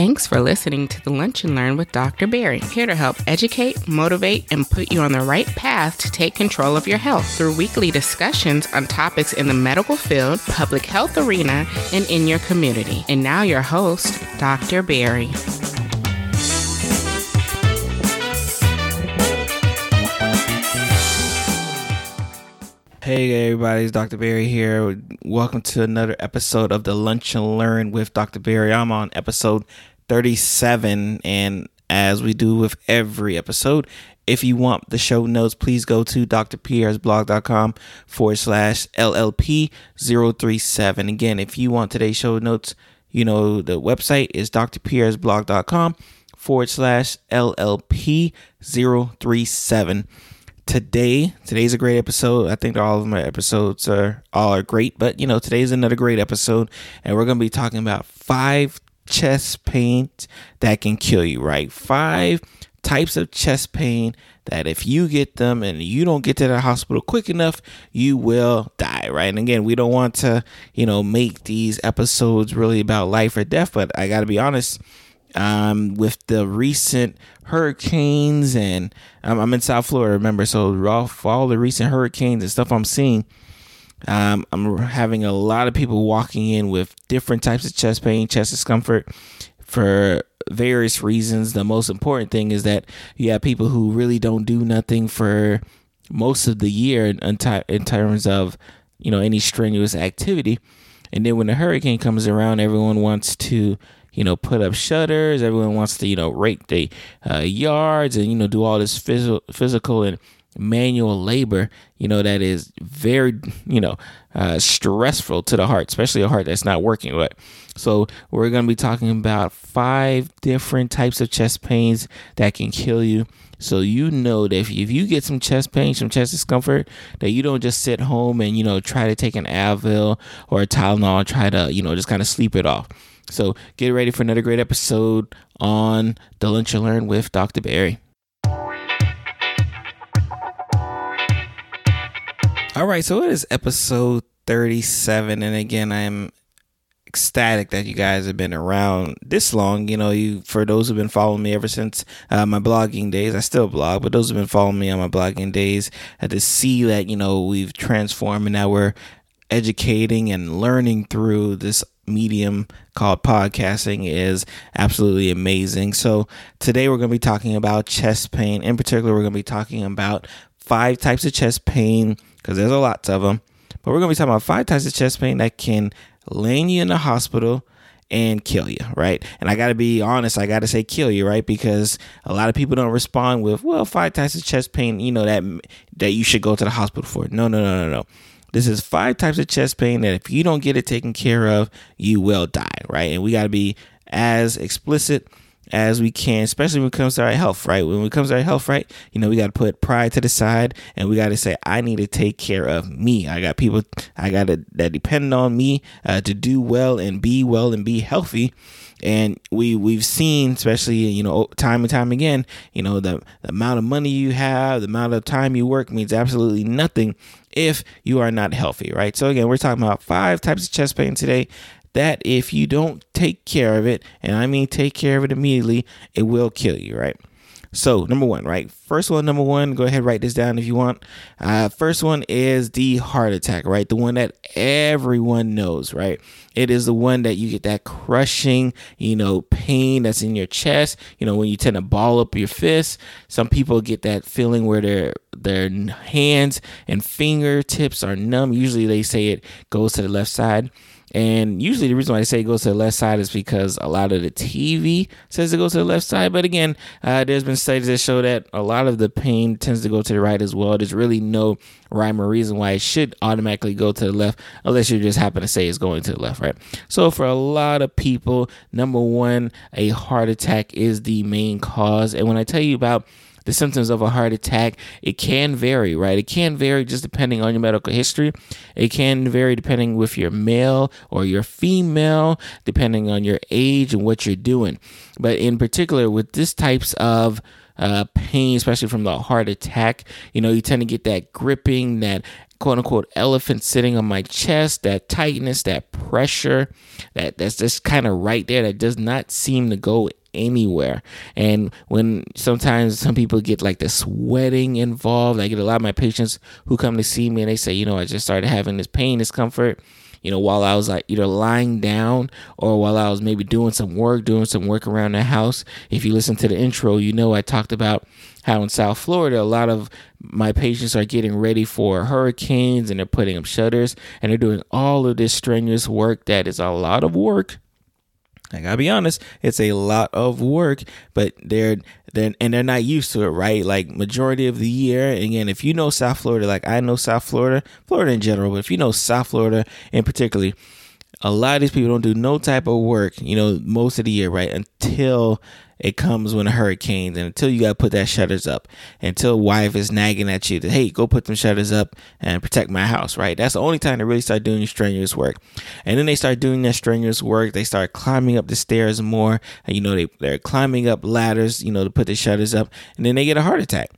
Thanks for listening to the Lunch and Learn with Dr. Pierre, here to help educate, motivate, and put you on the right path to take control of your health through weekly discussions on topics in the medical field, public health arena, and in your community. And now, your host, Dr. Pierre. Hey everybody, it's Dr. Pierre here. Welcome to another episode of the Lunch and Learn with Dr. Pierre. I'm on episode 37, and as we do with every episode, if you want the show notes, please go to drpierresblog.com forward slash LLP 037. Again, if you want today's show notes, you know, the website is drpierresblog.com forward slash LLP 037 today today's a great episode i think all of my episodes are all are great but you know today's another great episode and we're going to be talking about five chest pain that can kill you right five types of chest pain that if you get them and you don't get to the hospital quick enough you will die right and again we don't want to you know make these episodes really about life or death but i gotta be honest um, with the recent hurricanes and um, I'm in South Florida, remember? So off all the recent hurricanes and stuff I'm seeing, um, I'm having a lot of people walking in with different types of chest pain, chest discomfort for various reasons. The most important thing is that you have people who really don't do nothing for most of the year in, in terms of you know any strenuous activity, and then when the hurricane comes around, everyone wants to you know, put up shutters. Everyone wants to, you know, rake the uh, yards and, you know, do all this physical, physical and manual labor, you know, that is very, you know, uh, stressful to the heart, especially a heart that's not working right. So we're going to be talking about five different types of chest pains that can kill you. So you know that if, if you get some chest pain, some chest discomfort, that you don't just sit home and you know try to take an Advil or a Tylenol try to you know just kind of sleep it off. So get ready for another great episode on the Lunch and Learn with Dr. Pierre. All right, so it is episode 37. And again, I am ecstatic that you guys have been around this long. You know, you for those who've been following me ever since uh, my blogging days, I still blog, but those who've been following me on my blogging days, had to see that you know we've transformed and now we're educating and learning through this medium called podcasting is absolutely amazing. So, today we're going to be talking about chest pain. In particular, we're going to be talking about five types of chest pain because there's a lot of them. But we're going to be talking about five types of chest pain that can land you in the hospital and kill you, right? And I got to be honest, I got to say kill you, right? Because a lot of people don't respond with, well, five types of chest pain, you know, that that you should go to the hospital for. No, no, no, no, no. This is five types of chest pain that if you don't get it taken care of, you will die, right? And we got to be as explicit as we can, especially when it comes to our health, right? When it comes to our health, right? You know, we got to put pride to the side and we got to say, I need to take care of me. I got people, I got that depend on me uh, to do well and be well and be healthy. And we, we've seen, especially, you know, time and time again, you know, the, the amount of money you have, the amount of time you work means absolutely nothing if you are not healthy, right? So, again, we're talking about five types of chest pain today that if you don't take care of it, and I mean take care of it immediately, it will kill you, right? So, number one, right? First one, number one, go ahead, write this down if you want. Uh, first one is the heart attack, right? The one that everyone knows, right? It is the one that you get that crushing, you know, pain that's in your chest. You know, when you tend to ball up your fist. Some people get that feeling where their their hands and fingertips are numb. Usually, they say it goes to the left side. And usually the reason why I say it goes to the left side is because a lot of the TV says it goes to the left side. But again, uh, there's been studies that show that a lot of the pain tends to go to the right as well. There's really no rhyme or reason why it should automatically go to the left unless you just happen to say it's going to the left, right? So for a lot of people, number one, a heart attack is the main cause. And when I tell you about the symptoms of a heart attack, it can vary, right? It can vary just depending on your medical history. It can vary depending with your male or your female, depending on your age and what you're doing. But in particular, with this types of uh, pain, especially from the heart attack, you know, you tend to get that gripping, that quote unquote elephant sitting on my chest, that tightness, that pressure, that that's just kind of right there that does not seem to go anywhere. And when sometimes some people get like the sweating involved, I get a lot of my patients who come to see me and they say, you know, I just started having this pain, discomfort you know, while I was like either lying down or while I was maybe doing some work, doing some work around the house. If you listen to the intro, you know I talked about how in South Florida, a lot of my patients are getting ready for hurricanes and they're putting up shutters and they're doing all of this strenuous work that is a lot of work I gotta be honest, it's a lot of work, but they're then and they're not used to it, right? Like majority of the year. Again, if you know South Florida, like I know South Florida, Florida in general, but if you know South Florida in particularly, a lot of these people don't do no type of work, you know, most of the year, right? Until it comes when a hurricanes and until you got to put that shutters up. Until wife is nagging at you that hey go put them shutters up and protect my house right? That's the only time they really start doing strenuous work. And then they start doing that strenuous work they start climbing up the stairs more and you know they, they're climbing up ladders you know to put the shutters up and then they get a heart attack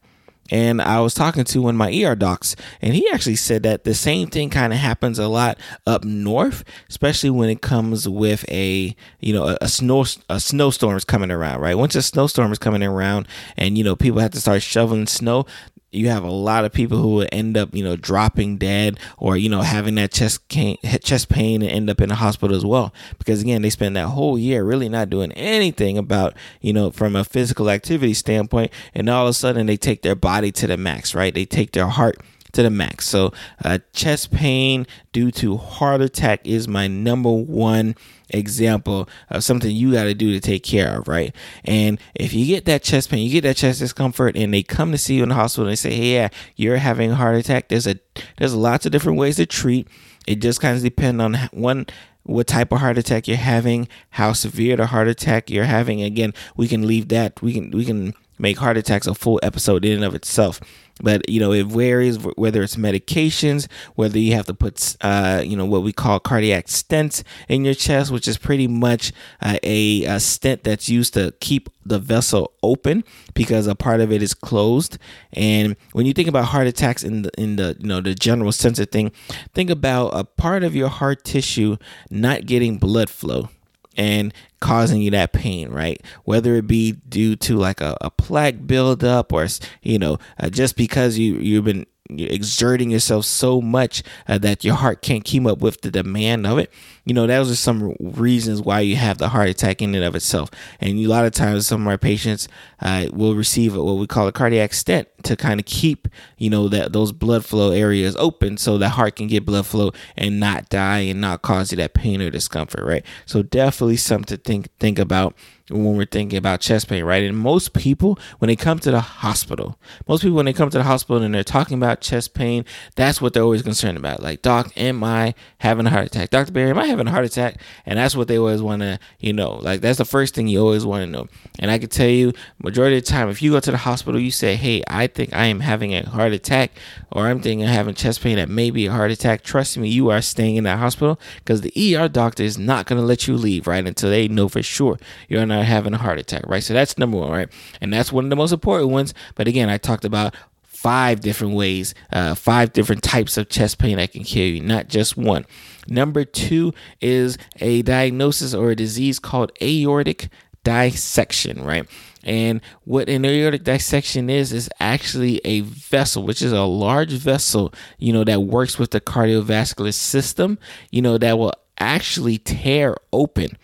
and I was talking to one of my ER docs, and he actually said that the same thing kind of happens a lot up north, especially when it comes with a you know a, a snow a snowstorm is coming around, right? Once a snowstorm is coming around, and you know people have to start shoveling snow, you have a lot of people who will end up, you know, dropping dead or, you know, having that chest pain, chest pain and end up in the hospital as well. Because again, they spend that whole year really not doing anything about, you know, from a physical activity standpoint. And all of a sudden they take their body to the max, right? They take their heart to the max. So, uh, chest pain due to heart attack is my number one example of something you got to do to take care of, right? And if you get that chest pain, you get that chest discomfort, and they come to see you in the hospital and they say, "Hey, yeah, you're having a heart attack." There's a there's lots of different ways to treat. It just kind of depends on one what type of heart attack you're having, how severe the heart attack you're having. Again, we can leave that. We can we can make heart attacks a full episode in and of itself but you know it varies whether it's medications whether you have to put uh, you know what we call cardiac stents in your chest which is pretty much uh, a, a, stent that's used to keep the vessel open because a part of it is closed. And when you think about heart attacks in the in the you know the general sense of thing think about a part of your heart tissue not getting blood flow. And causing you that pain, right? Whether it be due to like a, a plaque buildup or, you know, uh, just because you, you've been exerting yourself so much uh, that your heart can't keep up with the demand of it. You know, those are some reasons why you have the heart attack in and of itself. And a lot of times, some of our patients uh, will receive what we call a cardiac stent to kind of keep, you know, that those blood flow areas open so the heart can get blood flow and not die and not cause you that pain or discomfort, right? So definitely something to think think about when we're thinking about chest pain, right? And most people, when they come to the hospital, most people, when they come to the hospital and they're talking about chest pain, that's what they're always concerned about. Like, doc, am I having a heart attack? Dr. Pierre, am I having a heart attack? And that's what they always want to, you know, like that's the first thing you always want to know. And I can tell you, majority of the time, if you go to the hospital, you say, hey, I think I am having a heart attack, or I'm thinking I'm having chest pain that may be a heart attack. Trust me, you are staying in that hospital because the ER doctor is not going to let you leave, right? Until they know for sure you're not having a heart attack, right? So that's number one, right? And that's one of the most important ones. But again, I talked about five different ways, uh, five different types of chest pain that can kill you, not just one. Number two is a diagnosis or a disease called aortic dissection, right? And what an aortic dissection is, is actually a vessel, which is a large vessel, you know, that works with the cardiovascular system, you know, that will actually tear open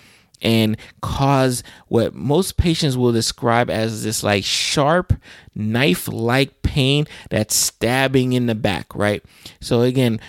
and cause what most patients will describe as this like sharp knife like pain that's stabbing in the back, right? So, again,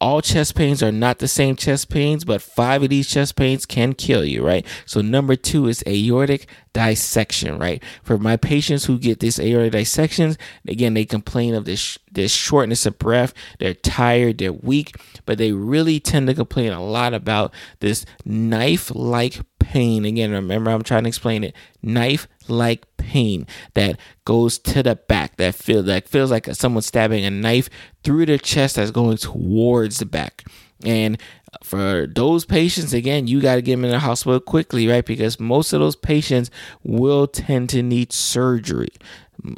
all chest pains are not the same chest pains, but five of these chest pains can kill you, right? So, number two is aortic dissection, right? For my patients who get this aortic dissections, again, they complain of this, this shortness of breath. They're tired, they're weak, but they really tend to complain a lot about this knife like pain. Again, remember, I'm trying to explain it knife like pain that goes to the back that feels that feels like someone stabbing a knife through the chest that's going towards the back and for those patients again you got to get them in the hospital quickly right because most of those patients will tend to need surgery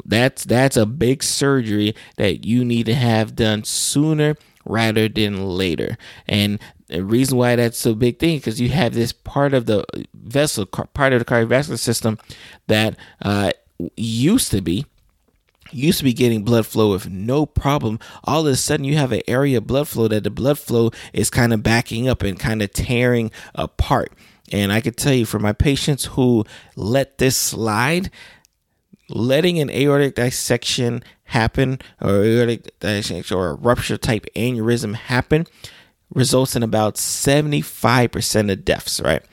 that's that's a big surgery that you need to have done sooner rather than later. And the reason why that's a big thing because you have this part of the vessel, part of the cardiovascular system that uh, used to be used to be getting blood flow with no problem. All of a sudden, you have an area of blood flow that the blood flow is kind of backing up and kind of tearing apart. And I can tell you, for my patients who let this slide, letting an aortic dissection happen or aortic dissection or a rupture type aneurysm happen results in about 75% of deaths, right?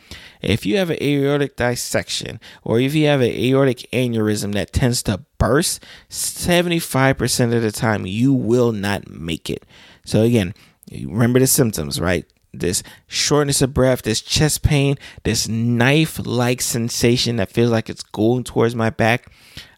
If you have an aortic dissection or if you have an aortic aneurysm that tends to burst, 75% of the time you will not make it. So, again, remember the symptoms, right? This shortness of breath, this chest pain, this knife like sensation that feels like it's going towards my back.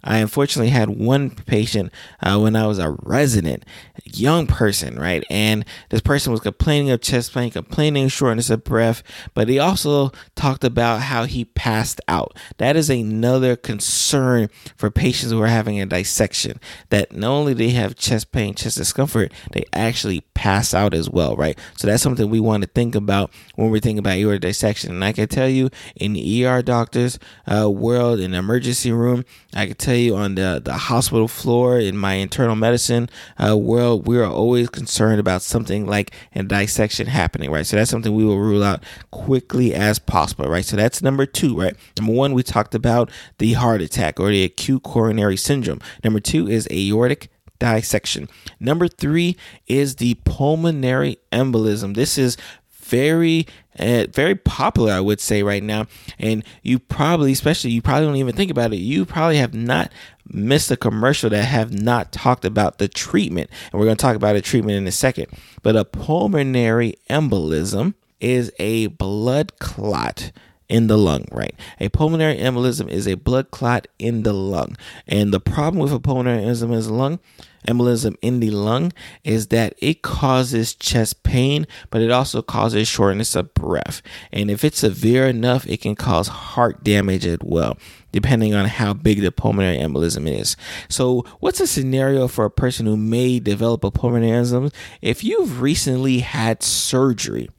I unfortunately had one patient uh, when I was a resident, young person, right? And this person was complaining of chest pain, complaining shortness of breath, but he also talked about how he passed out. That is another concern for patients who are having a dissection. That not only they have chest pain, chest discomfort, they actually pass out as well, right? So that's something we want to think about when we're thinking about your dissection. And I can tell you, in the ER doctors uh, world, in the emergency room, I can tell tell you on the, the hospital floor in my internal medicine uh, world, we are always concerned about something like a dissection happening, right? So that's something we will rule out quickly as possible, right? So that's number two, right? Number one, we talked about the heart attack or the acute coronary syndrome. Number two is aortic dissection. Number three is the pulmonary embolism. This is very uh, very popular i would say right now. And you probably especially you probably don't even think about it. You probably have not missed a commercial that have not talked about the treatment. And we're going to talk about the treatment in a second. But a pulmonary embolism is a blood clot in the lung, right? A pulmonary embolism is a blood clot in the lung. And the problem with a pulmonary embolism the lung embolism in the lung is that it causes chest pain, but it also causes shortness of breath. And if it's severe enough, it can cause heart damage as well, depending on how big the pulmonary embolism is. So, what's a scenario for a person who may develop a pulmonary embolism? If you've recently had surgery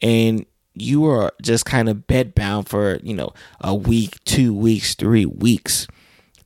and you are just kind of bedbound for, you know, a week, two weeks, three weeks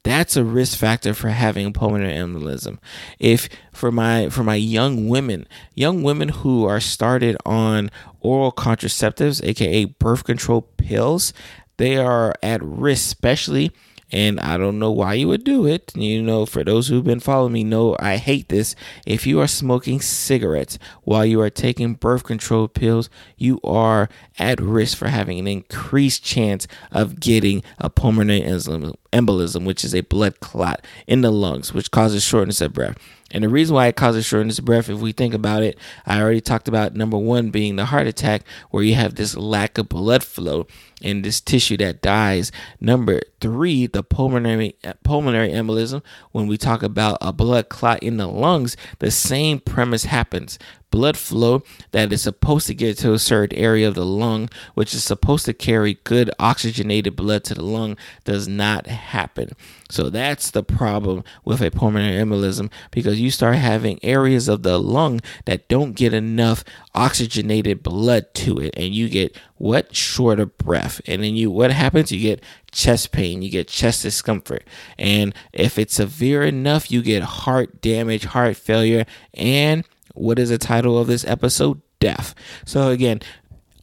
that's a risk factor for having pulmonary embolism. If for my for my young women, young women who are started on oral contraceptives, aka birth control pills, they are at risk, especially and I don't know why you would do it. You know, for those who've been following me, know I hate this. If you are smoking cigarettes while you are taking birth control pills, you are at risk for having an increased chance of getting a pulmonary embolism, which is a blood clot in the lungs, which causes shortness of breath. And the reason why it causes shortness of breath, if we think about it, I already talked about number one being the heart attack, where you have this lack of blood flow in this tissue that dies. Number three, the pulmonary pulmonary embolism. When we talk about a blood clot in the lungs, the same premise happens blood flow that is supposed to get to a certain area of the lung, which is supposed to carry good oxygenated blood to the lung, does not happen. So that's the problem with a pulmonary embolism because you start having areas of the lung that don't get enough oxygenated blood to it, and you get what short of breath, and then you what happens? You get chest pain, you get chest discomfort, and if it's severe enough, you get heart damage, heart failure, and what is the title of this episode? Death. So, again,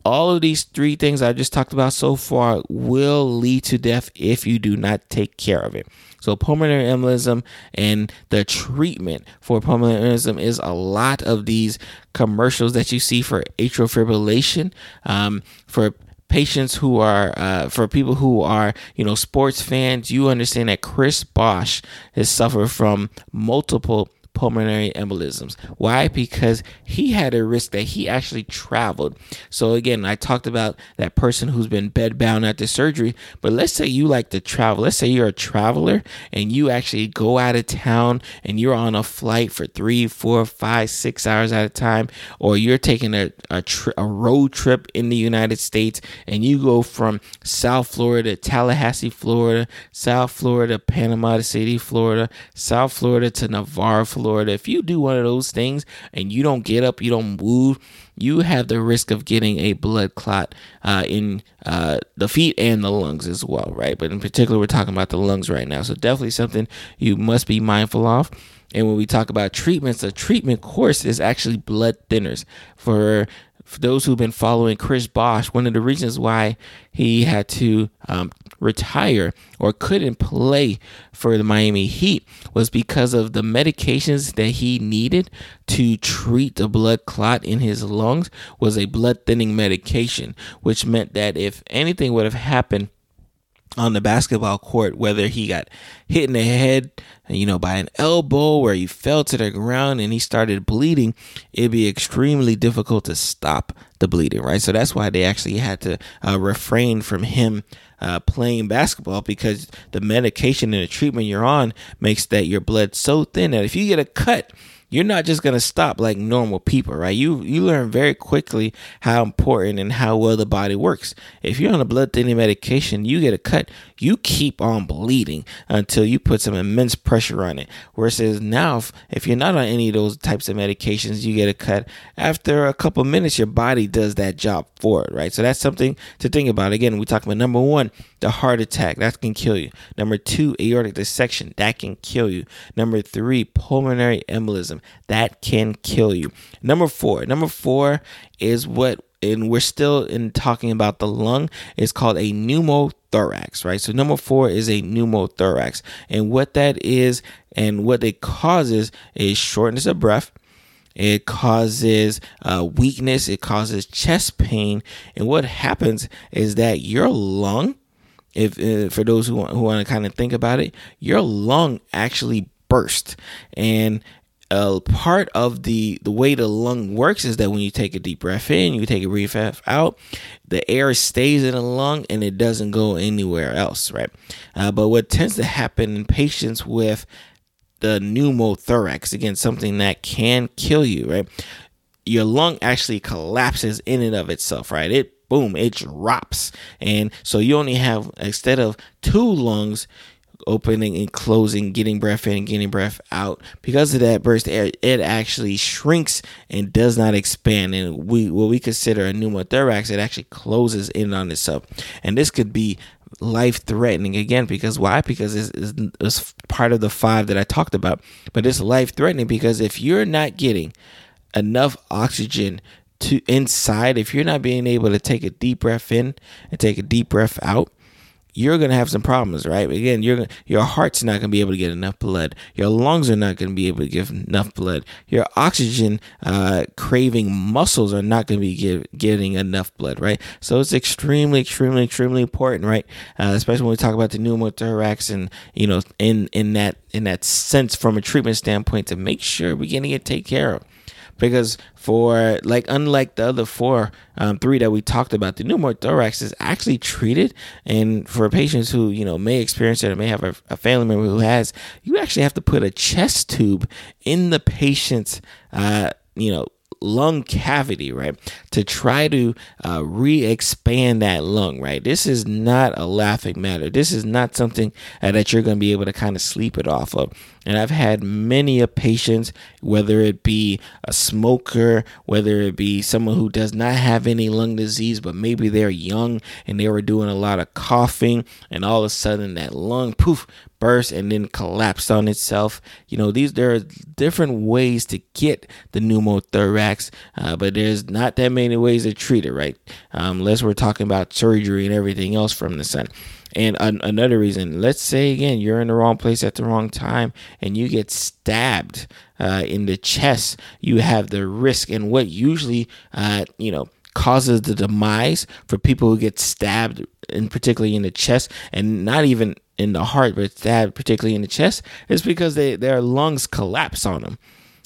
all of these three things I just talked about so far will lead to death if you do not take care of it. So, pulmonary embolism and the treatment for pulmonary embolism is a lot of these commercials that you see for atrial fibrillation. Um, for patients who are uh, for people who are you know sports fans you understand that chris bosh has suffered from multiple pulmonary embolisms. Why? Because he had a risk that he actually traveled. So again, I talked about that person who's been bedbound after surgery, but let's say you like to travel. Let's say you're a traveler and you actually go out of town and you're on a flight for three, four, five, six hours at a time, or you're taking a, a, tri- a road trip in the United States and you go from South Florida, to Tallahassee, Florida, South Florida, Panama City, Florida, South Florida to Navarre, Florida Florida, if you do one of those things and you don't get up, you don't move, you have the risk of getting a blood clot uh, in uh, the feet and the lungs as well, right? But in particular, we're talking about the lungs right now. So definitely something you must be mindful of. And when we talk about treatments, a treatment course is actually blood thinners. For, for those who've been following Chris Bosh, one of the reasons why he had to um, retire or couldn't play for the Miami Heat was because of the medications that he needed to treat the blood clot in his lungs was a blood thinning medication, which meant that if anything would have happened on the basketball court, whether he got hit in the head, you know, by an elbow or he fell to the ground and he started bleeding, it'd be extremely difficult to stop the bleeding, right? So that's why they actually had to uh, refrain from him uh, playing basketball because the medication and the treatment you're on makes that your blood so thin that if you get a cut, you're not just going to stop like normal people, right? You you learn very quickly how important and how well the body works. If you're on a blood thinning medication, you get a cut, you keep on bleeding until you put some immense pressure on it. Whereas now, if, if you're not on any of those types of medications, you get a cut. After a couple minutes, your body does that job for it, right? So that's something to think about. Again, we talk about number one, the heart attack that can kill you. Number two, aortic dissection that can kill you. Number three, pulmonary embolism that can kill you. Number four, number four is what, and we're still in talking about the lung. It's called a pneumothorax, right? So number four is a pneumothorax, and what that is and what it causes is shortness of breath. It causes uh, weakness. It causes chest pain. And what happens is that your lung if uh, for those who want, who want to kind of think about it, your lung actually burst, and a part of the the way the lung works is that when you take a deep breath in, you take a breath out, the air stays in the lung and it doesn't go anywhere else, right? Uh, but what tends to happen in patients with the pneumothorax, again, something that can kill you, right? Your lung actually collapses in and of itself, right? It boom, it drops. And so you only have, instead of two lungs, opening and closing, getting breath in getting breath out. Because of that burst air, it actually shrinks and does not expand. And we what we consider a pneumothorax, it actually closes in on itself. And this could be life threatening again because why because it's, it's, it's, part of the five that i talked about but it's life threatening because if you're not getting enough oxygen to inside, if you're not being able to take a deep breath in and take a deep breath out, you're gonna have some problems, right? Again, you're your heart's not gonna be able to get enough blood. Your lungs are not gonna be able to give enough blood. Your oxygen uh, craving muscles are not gonna be give, getting enough blood, right? So it's extremely, extremely, extremely important, right? Uh, especially when we talk about the pneumothorax and you know, in in that in that sense, from a treatment standpoint, to make sure we're getting it taken care of because for like unlike the other four um, three that we talked about the pneumothorax is actually treated and for patients who you know may experience it or may have a, a family member who has you actually have to put a chest tube in the patient's uh, you know lung cavity, right? To try to uh, re expand that lung, right? This is not a laughing matter. This is not something uh, that you're going to be able to kind of sleep it off of. And I've had many a patients, whether it be a smoker, whether it be someone who does not have any lung disease, but maybe they're young and they were doing a lot of coughing, and all of a sudden that lung poof burst and then collapsed on itself. You know, these there are different ways to get the pneumothorax, uh, but there's not that many ways to treat it, right? Um, unless we're talking about surgery and everything else from the sun. And an- another reason, let's say again, you're in the wrong place at the wrong time and you get stabbed uh, in the chest, you have the risk. And what usually, uh, you know, causes the demise for people who get stabbed, and particularly in the chest, and not even in the heart, but stabbed particularly in the chest, is because they, their lungs collapse on them.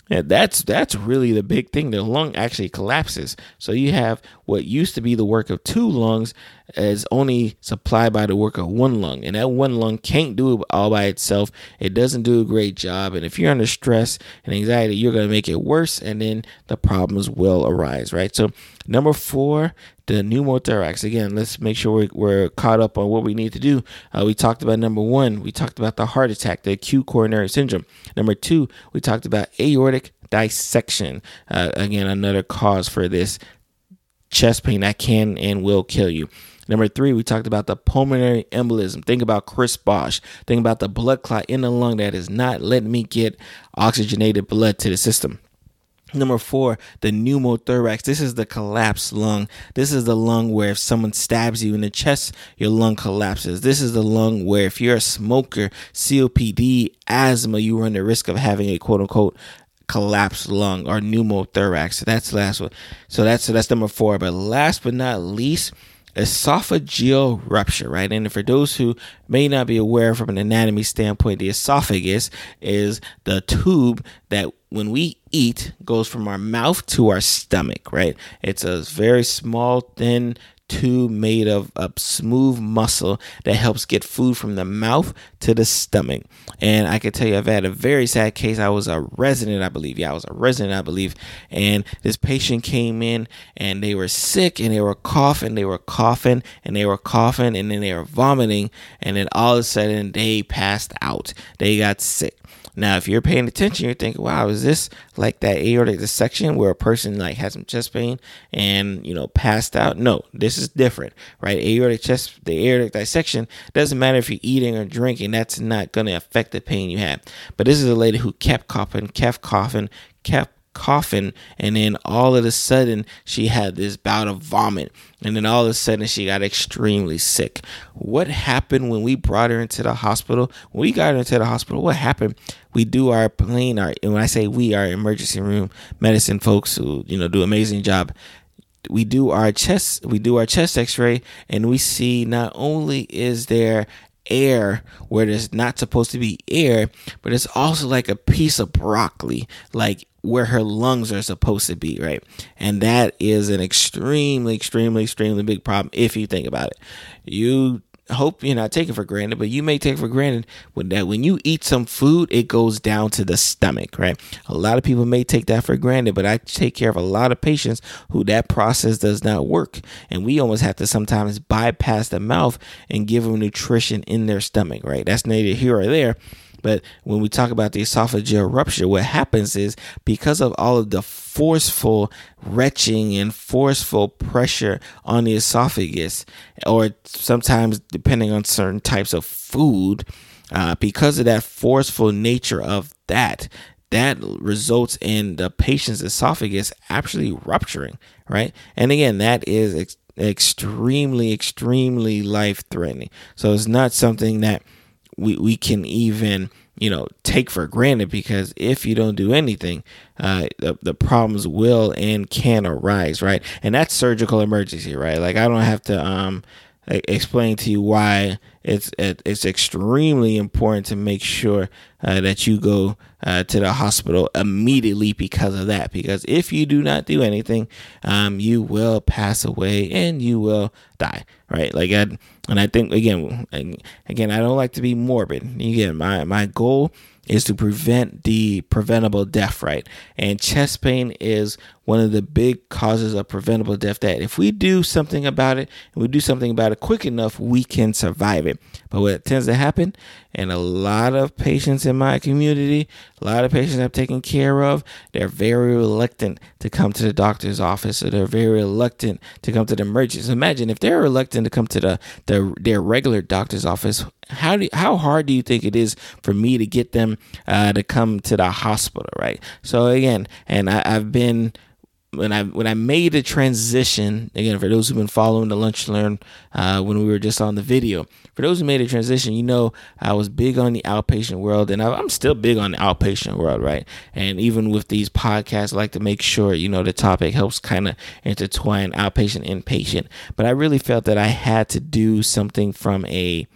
Yeah, that's that's really the big thing. The lung actually collapses. So you have what used to be the work of two lungs is only supplied by the work of one lung. And that one lung can't do it all by itself. It doesn't do a great job. And if you're under stress and anxiety, you're going to make it worse. And then the problems will arise, right? So Number four, the pneumothorax. Again, let's make sure we're, we're caught up on what we need to do. Uh, we talked about number one, we talked about the heart attack, the acute coronary syndrome. Number two, we talked about aortic dissection. Uh, again, another cause for this chest pain that can and will kill you. Number three, we talked about the pulmonary embolism. Think about Chris Bosh. Think about the blood clot in the lung that is not letting me get oxygenated blood to the system. Number four, the pneumothorax. This is the collapsed lung. This is the lung where if someone stabs you in the chest, your lung collapses. This is the lung where if you're a smoker, COPD, asthma, you run the risk of having a quote unquote collapsed lung or pneumothorax. So that's the last one. So that's so that's number four. But last but not least, esophageal rupture, right? And for those who may not be aware from an anatomy standpoint, the esophagus is the tube that when we eat goes from our mouth to our stomach, right? It's a very small, thin tube made of a smooth muscle that helps get food from the mouth to the stomach. And I can tell you, I've had a very sad case. I was a resident, I believe. Yeah, I was a resident, I believe. And this patient came in and they were sick and they were coughing, they were coughing and they were coughing and then they were vomiting. And then all of a sudden they passed out. They got sick. Now, if you're paying attention, you're thinking, wow, is this like that aortic dissection where a person like has some chest pain and, you know, passed out? No, this is different, right? Aortic chest, the aortic dissection doesn't matter if you're eating or drinking. That's not going to affect the pain you have. But this is a lady who kept coughing, kept coughing, kept coughing and then all of a sudden she had this bout of vomit and then all of a sudden she got extremely sick. What happened when we brought her into the hospital? When we got her into the hospital what happened? We do our plane our and when i say we our emergency room medicine folks who you know do amazing job. We do our chest we do our chest x-ray and we see not only is there air where there's not supposed to be air, but it's also like a piece of broccoli, like where her lungs are supposed to be, right? And that is an extremely, extremely, extremely big problem if you think about it. You hope you're not taking for granted, but you may take for granted when that when you eat some food, it goes down to the stomach, right? A lot of people may take that for granted, but I take care of a lot of patients who that process does not work. And we almost have to sometimes bypass the mouth and give them nutrition in their stomach, right? That's neither here or there. But when we talk about the esophageal rupture, what happens is because of all of the forceful retching and forceful pressure on the esophagus, or sometimes depending on certain types of food, uh, because of that forceful nature of that, that results in the patient's esophagus actually rupturing, right? And again, that is ex- extremely, extremely life threatening. So it's not something that we, we can even you know take for granted because if you don't do anything uh, the, the problems will and can arise right? And that's surgical emergency right? Like i don't have to um explain to you why it's it's extremely important to make sure uh, that you go uh, to the hospital immediately because of that. Because if you do not do anything, um, you will pass away and you will die. Right? Like, I, and I think again, again, I don't like to be morbid. Again, my my goal is to prevent the preventable death, right? And chest pain is one of the big causes of preventable death that if we do something about it and we do something about it quick enough, we can survive it. But what tends to happen, and a lot of patients in my community, a lot of patients I've taken care of, they're very reluctant to come to the doctor's office or they're very reluctant to come to the emergency. Imagine if they're reluctant to come to the, the their regular doctor's office, how do how hard do you think it is for me to get them uh, to come to the hospital, right? So again, and I, I've been when I when I made the transition again for those who've been following the lunch learn uh, when we were just on the video for those who made a transition you know I was big on the outpatient world and I, am still big on the outpatient world right? And even with these podcasts I like to make sure you know the topic helps kind of intertwine outpatient inpatient. But I really felt that I had to do something from a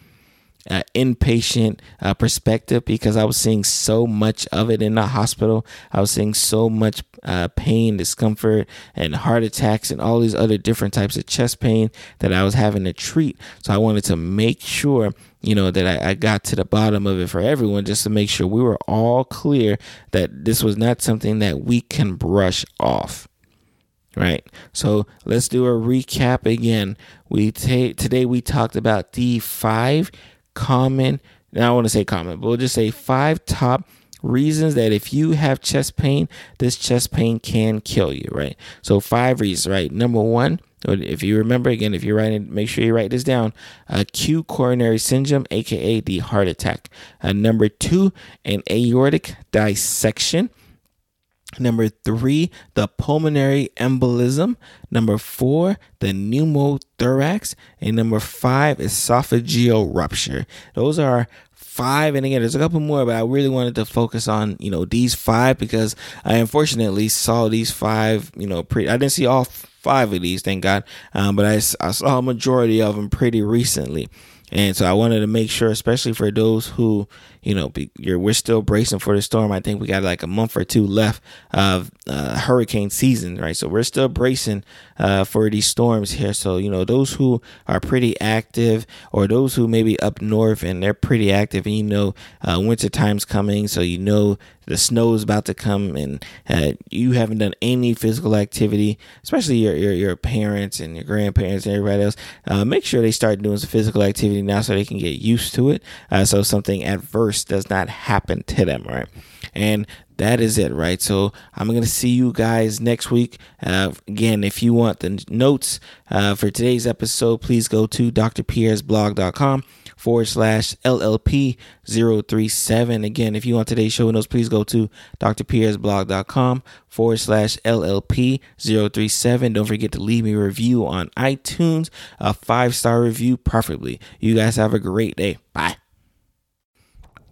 uh, inpatient uh, perspective because I was seeing so much of it in the hospital. I was seeing so much uh, pain, discomfort, and heart attacks, and all these other different types of chest pain that I was having to treat. So I wanted to make sure, you know, that I, I got to the bottom of it for everyone just to make sure we were all clear that this was not something that we can brush off. right? So let's do a recap again. We take today we talked about the five common. Now I want to say common, but we'll just say five top reasons that if you have chest pain, this chest pain can kill you, right? So five reasons, right? Number one, if you remember again, if you're writing, make sure you write this down. Acute coronary syndrome, aka the heart attack. Uh, number two, an aortic dissection. Number three, the pulmonary embolism. Number four, the pneumothorax. And number five, esophageal rupture. Those are five and again there's a couple more but i really wanted to focus on you know these five because i unfortunately saw these five you know pre i didn't see all five of these thank god um, but I, I saw a majority of them pretty recently and so i wanted to make sure especially for those who you know, you're, we're still bracing for the storm. I think we got like a month or two left of uh, hurricane season, right? So we're still bracing uh, for these storms here. So, you know, those who are pretty active or those who maybe up north and they're pretty active and you know, uh, winter time's coming. So, you know, the snow is about to come and uh, you haven't done any physical activity, especially your, your, your parents and your grandparents and everybody else, uh, make sure they start doing some physical activity now so they can get used to it. Uh, so something adverse does not happen to them, right? And that is it, right? So I'm going to see you guys next week. Uh, again, if you want the notes uh, for today's episode, please go to drpierresblog.com forward slash LLP 037. Again, if you want today's show notes, please go to drpierresblog.com forward slash LLP 037. Don't forget to leave me a review on iTunes, a five star review, preferably. You guys have a great day. Bye.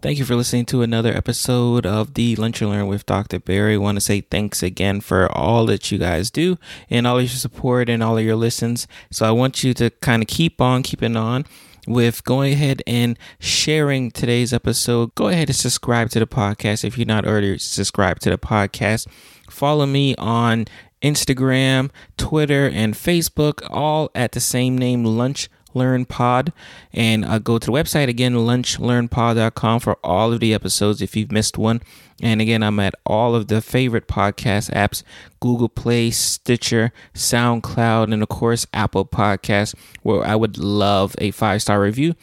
Thank you for listening to another episode of the Lunch and Learn with Dr. Pierre. I want to say thanks again for all that you guys do and all of your support and all of your listens. So I want you to kind of keep on keeping on with going ahead and sharing today's episode. Go ahead and subscribe to the podcast if you're not already subscribed to the podcast. Follow me on Instagram, Twitter, and Facebook, all at the same name, Lunch Learn Pod. And uh, go to the website again, lunchlearnpod.com for all of the episodes if you've missed one. And again, I'm at all of the favorite podcast apps Google Play, Stitcher, SoundCloud, and of course, Apple Podcasts, where I would love a five star review.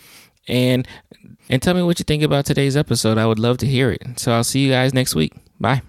And and tell me what you think about today's episode. I would love to hear it. So I'll see you guys next week. Bye.